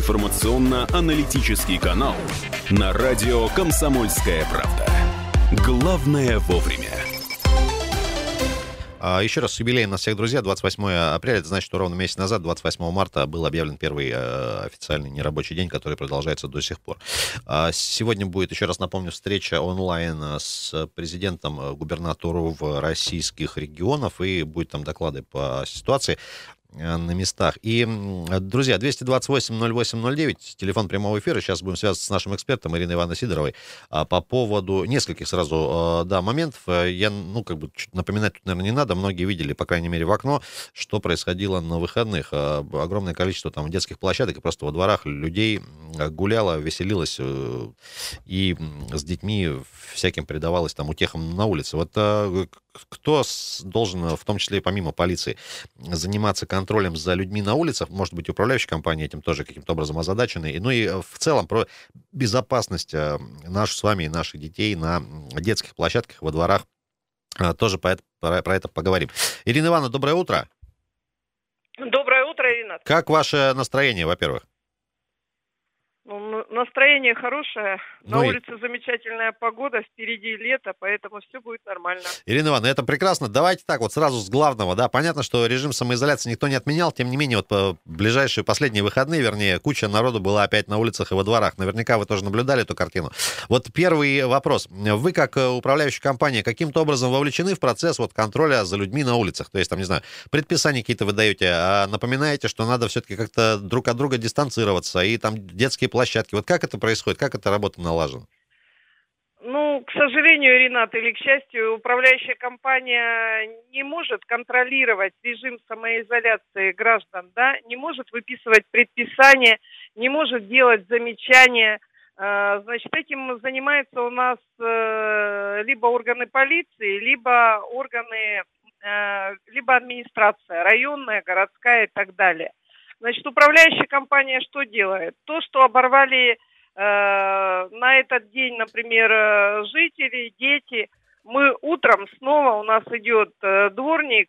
информационно-аналитический канал на радио «Комсомольская правда». Главное вовремя. А, еще раз с юбилеем нас всех, друзья. 28 апреля, это значит, что ровно месяц назад, 28 марта, был объявлен первый э, официальный нерабочий день, который продолжается до сих пор. А, сегодня будет, еще раз напомню, встреча онлайн с президентом э, губернаторов российских регионов, и будет там доклады по ситуации. Э, на местах. И, друзья, 228-08-09, телефон прямого эфира. Сейчас будем связываться с нашим экспертом Ириной Ивановной Сидоровой а, по поводу нескольких сразу, э, да, моментов. Я, ну, как бы напоминать тут, наверное, не надо. Многие видели, по крайней мере, в окно, что происходило на выходных. Огромное количество там детских площадок и просто во дворах людей гуляло, веселилось э, и с детьми всяким предавалось там утехам на улице. Вот кто должен, в том числе и помимо полиции, заниматься контролем за людьми на улицах, может быть, управляющая компания этим тоже каким-то образом озадачены, ну и э, в целом про безопасность э, нашу с вами и наших детей на детских площадках, во дворах, э, тоже про это, про это поговорим. Ирина Ивановна, доброе утро. Доброе утро, Ирина. Как ваше настроение, во-первых? Ну, настроение хорошее, на ну улице и... замечательная погода, впереди лето, поэтому все будет нормально. Ирина Ивановна, это прекрасно. Давайте так вот сразу с главного, да, понятно, что режим самоизоляции никто не отменял, тем не менее, вот по ближайшие последние выходные, вернее, куча народу была опять на улицах и во дворах. Наверняка вы тоже наблюдали эту картину. Вот первый вопрос. Вы, как э, управляющая компания, каким-то образом вовлечены в процесс вот контроля за людьми на улицах? То есть, там, не знаю, предписания какие-то вы даете, а напоминаете, что надо все-таки как-то друг от друга дистанцироваться, и там детские площадки. Вот как это происходит? Как эта работа налажена? Ну, к сожалению, Ренат, или к счастью, управляющая компания не может контролировать режим самоизоляции граждан, да, не может выписывать предписания, не может делать замечания. Э, значит, этим занимаются у нас э, либо органы полиции, либо органы, э, либо администрация, районная, городская и так далее. Значит, управляющая компания что делает? То, что оборвали э, на этот день, например, э, жители, дети, мы утром снова у нас идет э, дворник,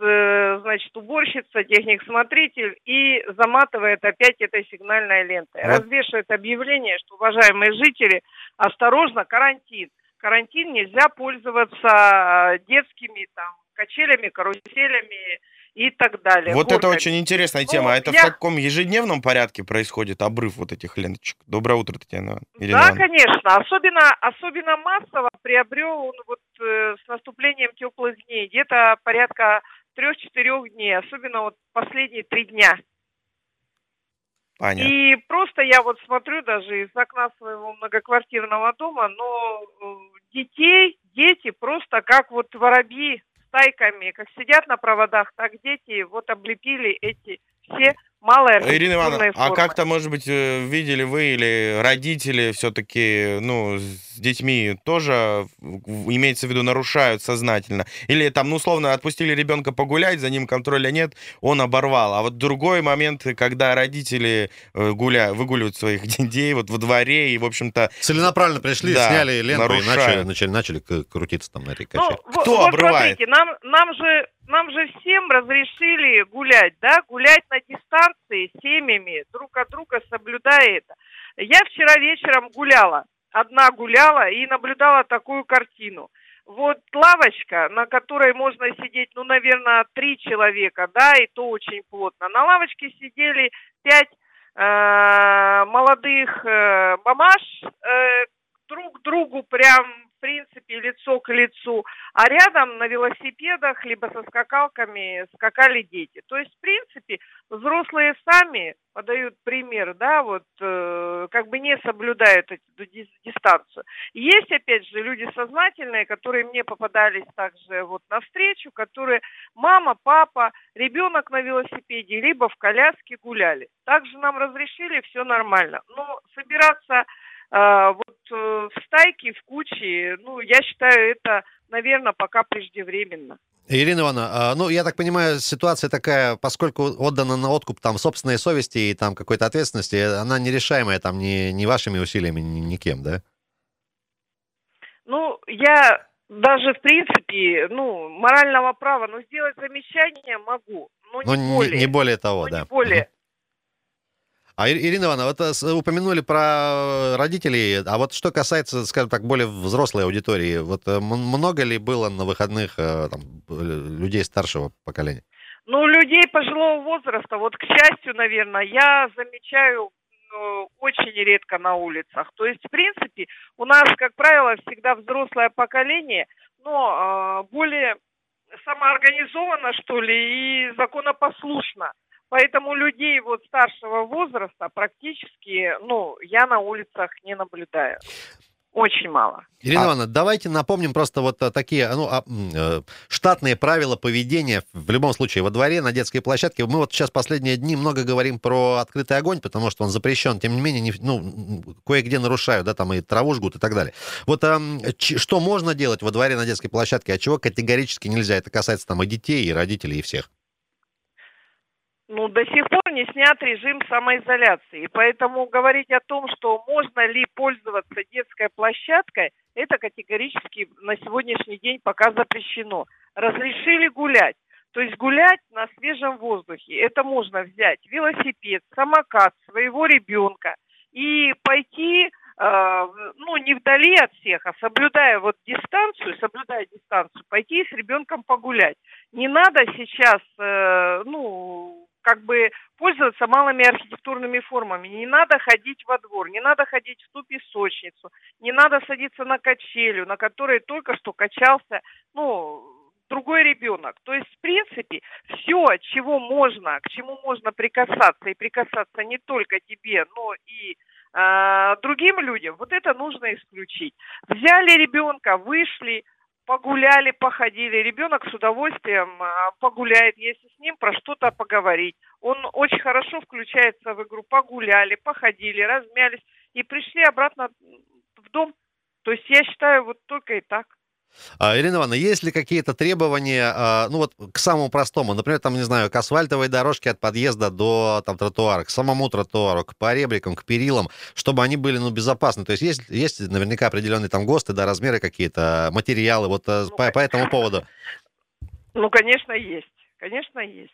э, значит, уборщица, техник-смотритель и заматывает опять этой сигнальной лентой. Вот. Развешивает объявление, что, уважаемые жители, осторожно, карантин. Карантин нельзя пользоваться э, детскими там качелями, каруселями, и так далее. Вот горками. это очень интересная ну, тема. Ну, это я... в таком ежедневном порядке происходит обрыв вот этих ленточек? Доброе утро, Татьяна Ирина Да, Ивановна. конечно. Особенно, особенно массово приобрел он вот э, с наступлением теплых дней. Где-то порядка трех-четырех дней. Особенно вот последние три дня. Понятно. И просто я вот смотрю даже из окна своего многоквартирного дома, но э, детей, дети просто как вот воробьи стайками, как сидят на проводах, так дети вот облепили эти все малые Ирина Ивановна, формы. а как-то, может быть, э, видели вы или родители все-таки, ну, с детьми тоже, имеется в виду, нарушают сознательно? Или там, ну, условно, отпустили ребенка погулять, за ним контроля нет, он оборвал. А вот другой момент, когда родители э, гуля, выгуливают своих детей вот во дворе и, в общем-то... Целенаправленно пришли, да, сняли ленту нарушают. и начали, начали, начали крутиться там на этой качеле. Ну, Кто вот, обрывает? Смотрите, нам, нам же нам же всем разрешили гулять, да, гулять на дистанции семьями, друг от друга соблюдая это. Я вчера вечером гуляла, одна гуляла и наблюдала такую картину. Вот лавочка, на которой можно сидеть, ну, наверное, три человека, да, и то очень плотно. На лавочке сидели пять э, молодых э, мамаш, э, друг другу прям принципе, лицо к лицу, а рядом на велосипедах либо со скакалками скакали дети. То есть, в принципе, взрослые сами подают пример, да, вот э, как бы не соблюдают эту дистанцию. Есть, опять же, люди сознательные, которые мне попадались также вот навстречу, которые мама, папа, ребенок на велосипеде, либо в коляске гуляли. Также нам разрешили, все нормально. Но собираться вот э, в стайке, в куче, ну, я считаю, это, наверное, пока преждевременно. Ирина Ивановна, а, ну, я так понимаю, ситуация такая, поскольку отдана на откуп там собственной совести и там какой-то ответственности, она нерешаемая там ни, ни вашими усилиями, ни, никем, да? Ну, я даже, в принципе, ну, морального права, но сделать замечание могу, но не ну, более. Не, не более того, но да. Не более. А, Ирина Ивановна, вот э, упомянули про родителей, а вот что касается, скажем так, более взрослой аудитории, вот э, много ли было на выходных э, там, людей старшего поколения? Ну, людей пожилого возраста, вот, к счастью, наверное, я замечаю очень редко на улицах. То есть, в принципе, у нас, как правило, всегда взрослое поколение, но более самоорганизовано, что ли, и законопослушно. Поэтому людей вот старшего возраста практически, ну, я на улицах не наблюдаю. Очень мало. Ирина а... Ивановна, давайте напомним просто вот э, такие ну, а, э, штатные правила поведения в любом случае во дворе, на детской площадке. Мы вот сейчас последние дни много говорим про открытый огонь, потому что он запрещен. Тем не менее, не, ну, кое-где нарушают, да, там и траву жгут и так далее. Вот а, ч, что можно делать во дворе на детской площадке, а чего категорически нельзя? Это касается там и детей, и родителей, и всех ну, до сих пор не снят режим самоизоляции. И поэтому говорить о том, что можно ли пользоваться детской площадкой, это категорически на сегодняшний день пока запрещено. Разрешили гулять. То есть гулять на свежем воздухе. Это можно взять велосипед, самокат своего ребенка и пойти э, ну, не вдали от всех, а соблюдая вот дистанцию, соблюдая дистанцию, пойти с ребенком погулять. Не надо сейчас, э, ну, как бы пользоваться малыми архитектурными формами. Не надо ходить во двор, не надо ходить в ту песочницу, не надо садиться на качелю, на которой только что качался, ну, другой ребенок. То есть, в принципе, все, чего можно, к чему можно прикасаться, и прикасаться не только тебе, но и э, другим людям, вот это нужно исключить. Взяли ребенка, вышли, погуляли, походили. Ребенок с удовольствием а, погуляет, если с ним про что-то поговорить. Он очень хорошо включается в игру. Погуляли, походили, размялись и пришли обратно в дом. То есть я считаю вот только и так. А, Ирина Ивановна, есть ли какие-то требования, а, ну вот к самому простому, например, там, не знаю, к асфальтовой дорожке от подъезда до там, тротуара, к самому тротуару, к поребрикам, к перилам, чтобы они были, ну, безопасны? То есть есть, есть наверняка определенные там ГОСТы, да, размеры какие-то, материалы вот э, ну, по, по этому поводу? Ну, конечно, есть. Конечно, есть.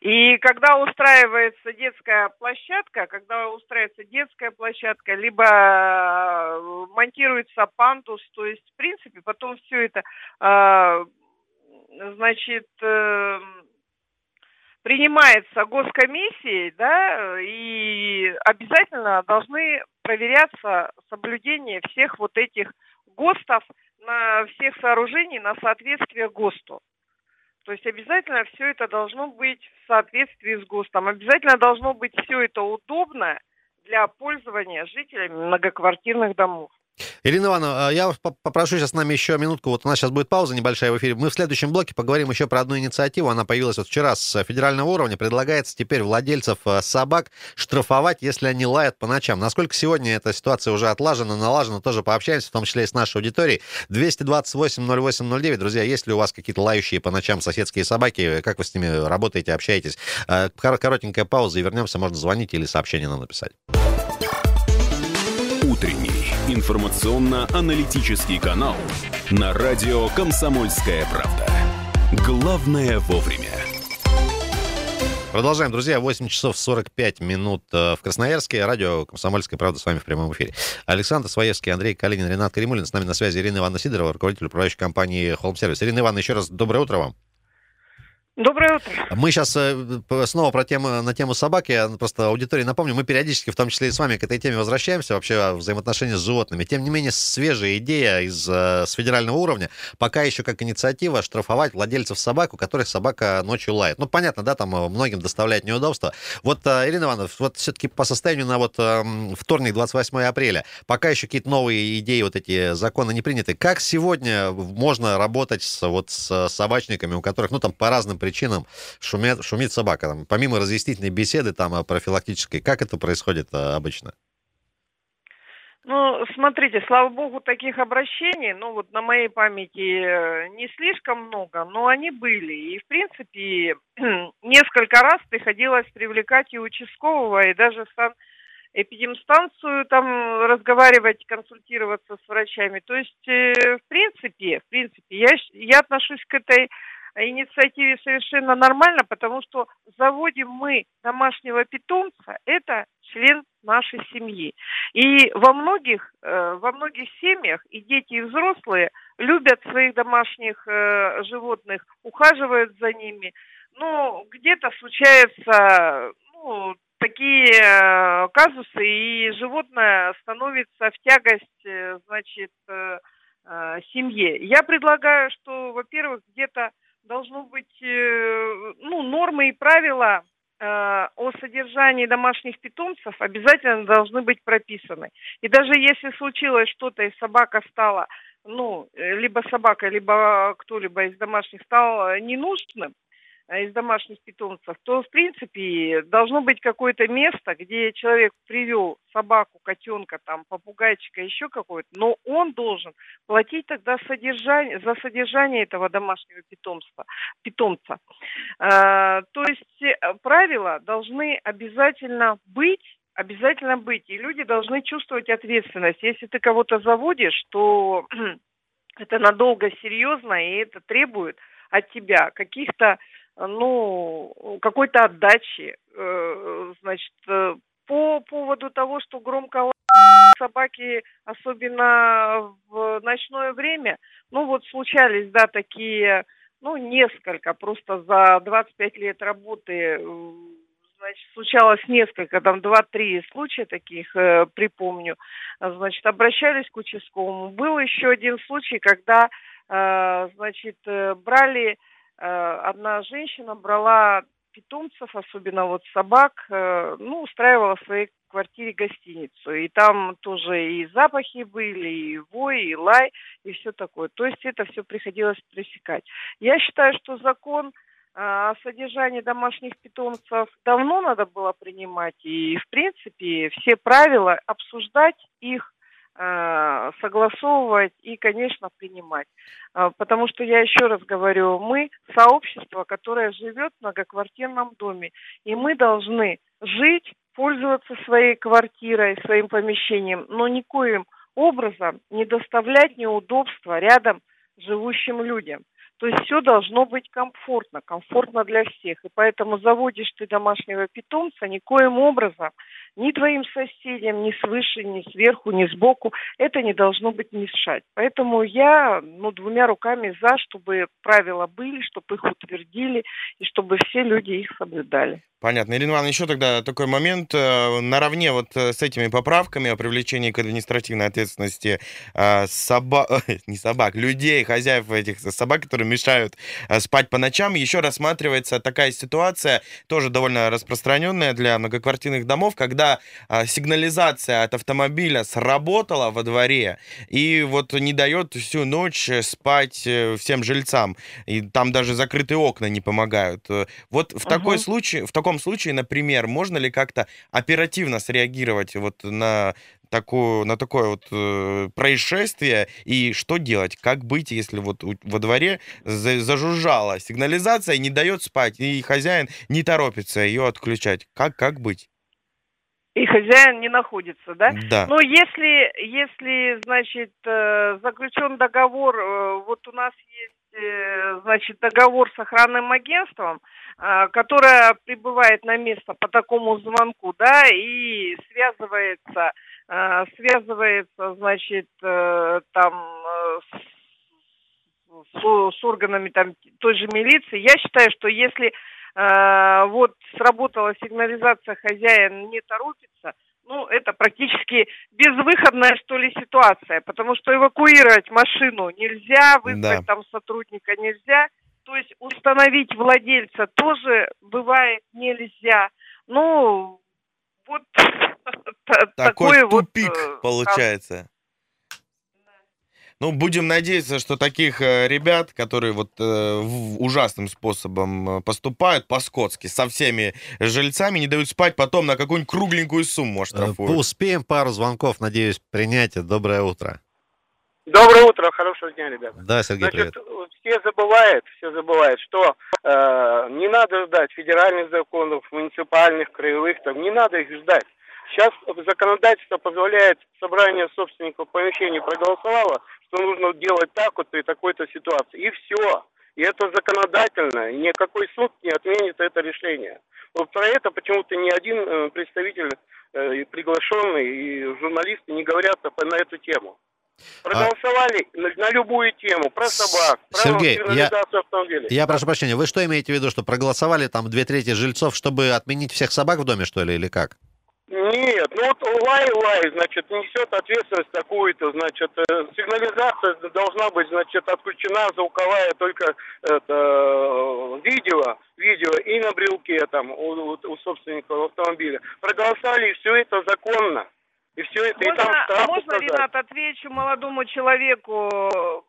И когда устраивается детская площадка, когда устраивается детская площадка, либо э, монтируется пандус, то есть, в принципе, потом все это, э, значит, э, принимается госкомиссией, да, и обязательно должны проверяться соблюдение всех вот этих ГОСТов на всех сооружений на соответствие ГОСТу. То есть обязательно все это должно быть в соответствии с ГОСТом. Обязательно должно быть все это удобно для пользования жителями многоквартирных домов. Ирина Ивановна, а я попрошу сейчас с нами еще минутку. Вот у нас сейчас будет пауза небольшая в эфире. Мы в следующем блоке поговорим еще про одну инициативу. Она появилась вот вчера с федерального уровня. Предлагается теперь владельцев э, собак штрафовать, если они лают по ночам. Насколько сегодня эта ситуация уже отлажена, налажена, тоже пообщаемся, в том числе и с нашей аудиторией. 228-08-09. Друзья, есть ли у вас какие-то лающие по ночам соседские собаки? Как вы с ними работаете, общаетесь? Э, коротенькая пауза и вернемся. Можно звонить или сообщение нам написать. Информационно-аналитический канал на радио «Комсомольская правда». Главное вовремя. Продолжаем, друзья. 8 часов 45 минут э, в Красноярске. Радио «Комсомольская правда» с вами в прямом эфире. Александр Своевский, Андрей Калинин, Ренат Каримулин. С нами на связи Ирина Ивановна Сидорова, руководитель управляющей компании «Холм Сервис». Ирина Ивановна, еще раз доброе утро вам. Доброе утро. Мы сейчас э, снова про тему, на тему собак. Я просто аудитории напомню, мы периодически, в том числе и с вами, к этой теме возвращаемся, вообще взаимоотношения с животными. Тем не менее, свежая идея из, э, с федерального уровня, пока еще как инициатива штрафовать владельцев собак, у которых собака ночью лает. Ну, понятно, да, там э, многим доставляет неудобства. Вот, Ирина Ивановна, вот все-таки по состоянию на вот вторник, 28 апреля, пока еще какие-то новые идеи, вот эти законы не приняты. Как сегодня можно работать с, вот, с собачниками, у которых, ну, там, по разным причинам причинам шумят, шумит собака. Там, помимо разъяснительной беседы, там, а, профилактической, как это происходит а, обычно? Ну, смотрите, слава богу, таких обращений, ну, вот на моей памяти э, не слишком много, но они были. И, в принципе, несколько раз приходилось привлекать и участкового, и даже сан эпидемстанцию там разговаривать, консультироваться с врачами. То есть, э, в принципе, в принципе, я, я отношусь к этой инициативе совершенно нормально, потому что заводим мы домашнего питомца, это член нашей семьи. И во многих, э, во многих семьях и дети, и взрослые любят своих домашних э, животных, ухаживают за ними. Ну, где-то случается, ну, такие э, казусы, и животное становится в тягость, значит, семье. Я предлагаю, что, во-первых, где-то должно быть, ну, нормы и правила о содержании домашних питомцев обязательно должны быть прописаны. И даже если случилось что-то, и собака стала, ну, либо собака, либо кто-либо из домашних стал ненужным, Э, из домашних питомцев, то, в принципе, должно быть какое-то место, где человек привел собаку, котенка, там, попугайчика, еще какой-то, но он должен платить тогда содержание, за содержание этого домашнего питомства, питомца. А, то есть э, правила должны обязательно быть, обязательно быть, и люди должны чувствовать ответственность. Если ты кого-то заводишь, то это надолго серьезно, и это требует от тебя каких-то ну, какой-то отдачи, э, значит, э, по поводу того, что громко собаки, особенно в ночное время, ну вот случались, да, такие, ну, несколько, просто за 25 лет работы, значит, случалось несколько, там, два-три случая таких, э, припомню, значит, обращались к участковому. Был еще один случай, когда, э, значит, брали Э, одна женщина брала питомцев, особенно вот собак, э, ну, устраивала в своей квартире гостиницу. И там тоже и запахи были, и вой, и лай, и все такое. То есть это все приходилось пресекать. Я считаю, что закон э, о содержании домашних питомцев давно надо было принимать. И, в принципе, все правила обсуждать их Э, согласовывать и, конечно, принимать. Э, потому что, я еще раз говорю, мы сообщество, которое живет в многоквартирном доме, и мы должны жить, пользоваться своей квартирой, своим помещением, но никоим образом не доставлять неудобства рядом живущим людям. То есть все должно быть комфортно, комфортно для всех. И поэтому заводишь ты домашнего питомца никоим образом ни твоим соседям, ни свыше, ни сверху, ни сбоку. Это не должно быть мешать. Поэтому я ну, двумя руками за, чтобы правила были, чтобы их утвердили и чтобы все люди их соблюдали. Понятно. Ирина Ивановна, еще тогда такой момент. Э, наравне вот э, с этими поправками о привлечении к административной ответственности э, собак, не собак, людей, хозяев этих собак, которые мешают спать по ночам, еще рассматривается такая ситуация, тоже довольно распространенная для многоквартирных домов, когда сигнализация от автомобиля сработала во дворе и вот не дает всю ночь спать всем жильцам. И там даже закрытые окна не помогают. Вот в такой uh-huh. случае, в таком таком случае, например, можно ли как-то оперативно среагировать вот на такую, на такое вот э, происшествие и что делать? Как быть, если вот во дворе за, зажужжала сигнализация, не дает спать, и хозяин не торопится ее отключать? Как, как быть? И хозяин не находится, да? Да. Но если, если, значит, э, заключен договор, э, вот у нас есть значит, договор с охранным агентством, а, которое прибывает на место по такому звонку, да, и связывается, а, связывается, значит, э, там с, с органами там той же милиции. Я считаю, что если вот сработала сигнализация, хозяин не торопится, ну, это практически безвыходная, что ли, ситуация, потому что эвакуировать машину нельзя, вызвать да. там сотрудника нельзя, то есть установить владельца тоже бывает нельзя. Ну, вот такой, такой тупик вот, э, получается. Ну, будем надеяться, что таких э, ребят, которые вот э, ужасным способом э, поступают по-скотски со всеми жильцами, не дают спать, потом на какую-нибудь кругленькую сумму оштрафуют. Успеем пару звонков, надеюсь, принять. Доброе утро. Доброе утро, хорошего дня, ребята. Да, Сергей, Значит, привет. все забывают, все забывают, что э, не надо ждать федеральных законов, муниципальных, краевых, там, не надо их ждать. Сейчас законодательство позволяет собрание собственников помещений проголосовало, что нужно делать так вот при такой-то ситуации. И все. И это законодательно. Никакой суд не отменит это решение. Вот про это почему-то ни один э, представитель э, приглашенный и журналисты не говорят на эту тему. Проголосовали а... на, на любую тему, про собак, про Сергей, я, автомобилей. Я прошу прощения, вы что имеете в виду, что проголосовали там две трети жильцов, чтобы отменить всех собак в доме, что ли, или как? Нет, ну вот лай-лай, значит, несет ответственность такую-то, значит, э, сигнализация должна быть, значит, отключена звуковая только это, видео, видео и на брелке там у, у собственника автомобиля. Проголосовали, и все это законно. И все это, можно, и там а можно. Ренат, отвечу молодому человеку?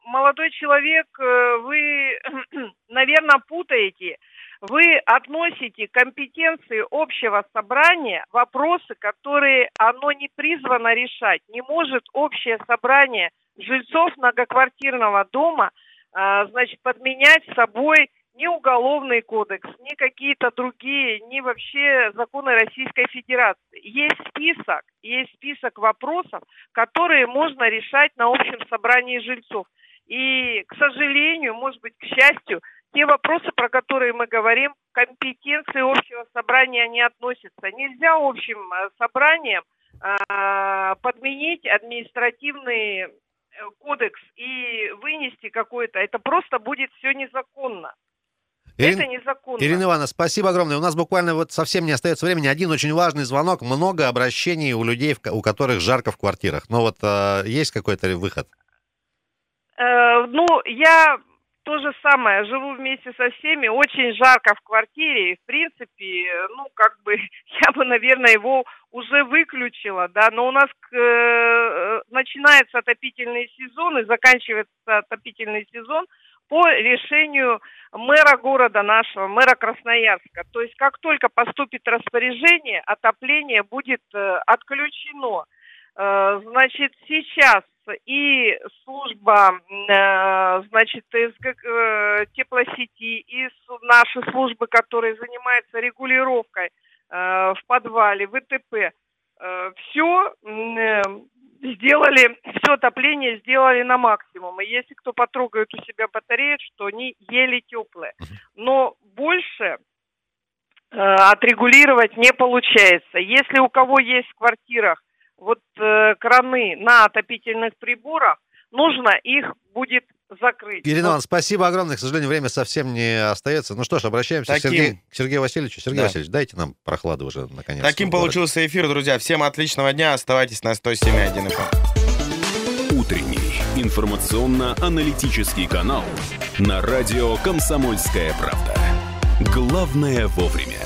Молодой человек, э, вы, наверное, путаете вы относите компетенции общего собрания вопросы, которые оно не призвано решать. Не может общее собрание жильцов многоквартирного дома, а, значит, подменять собой ни уголовный кодекс, ни какие-то другие, ни вообще законы Российской Федерации. Есть список, есть список вопросов, которые можно решать на общем собрании жильцов. И, к сожалению, может быть, к счастью, те вопросы, про которые мы говорим, компетенции общего собрания не относятся. Нельзя общим э, собранием э, подменить административный э, кодекс и вынести какой-то. Это просто будет все незаконно. Ирин... Это незаконно. Ирина Ивановна, спасибо огромное. У нас буквально вот совсем не остается времени. Один очень важный звонок. Много обращений у людей, у которых жарко в квартирах. Но вот э, есть какой-то выход? Э, ну, я то же самое, живу вместе со всеми, очень жарко в квартире, в принципе, ну, как бы, я бы, наверное, его уже выключила, да, но у нас э, начинается отопительный сезон и заканчивается отопительный сезон по решению мэра города нашего, мэра Красноярска. То есть, как только поступит распоряжение, отопление будет э, отключено. Э, значит, сейчас и служба, э, значит, э, теплосети, и наши службы, которые занимаются регулировкой в подвале, ВТП, все сделали, все отопление сделали на максимум. И если кто потрогает у себя батареи, что они еле теплые. Но больше отрегулировать не получается. Если у кого есть в квартирах вот э, краны на отопительных приборах, нужно их будет закрыть. Ирина Ивановна, спасибо огромное. К сожалению, время совсем не остается. Ну что ж, обращаемся Таким... к, Сергею, к Сергею Васильевичу. Сергей да. Васильевич, дайте нам прохладу уже наконец. Таким получился эфир, друзья. Всем отличного дня. Оставайтесь на 107.1 FM. Утренний информационно-аналитический канал на радио «Комсомольская правда». Главное вовремя.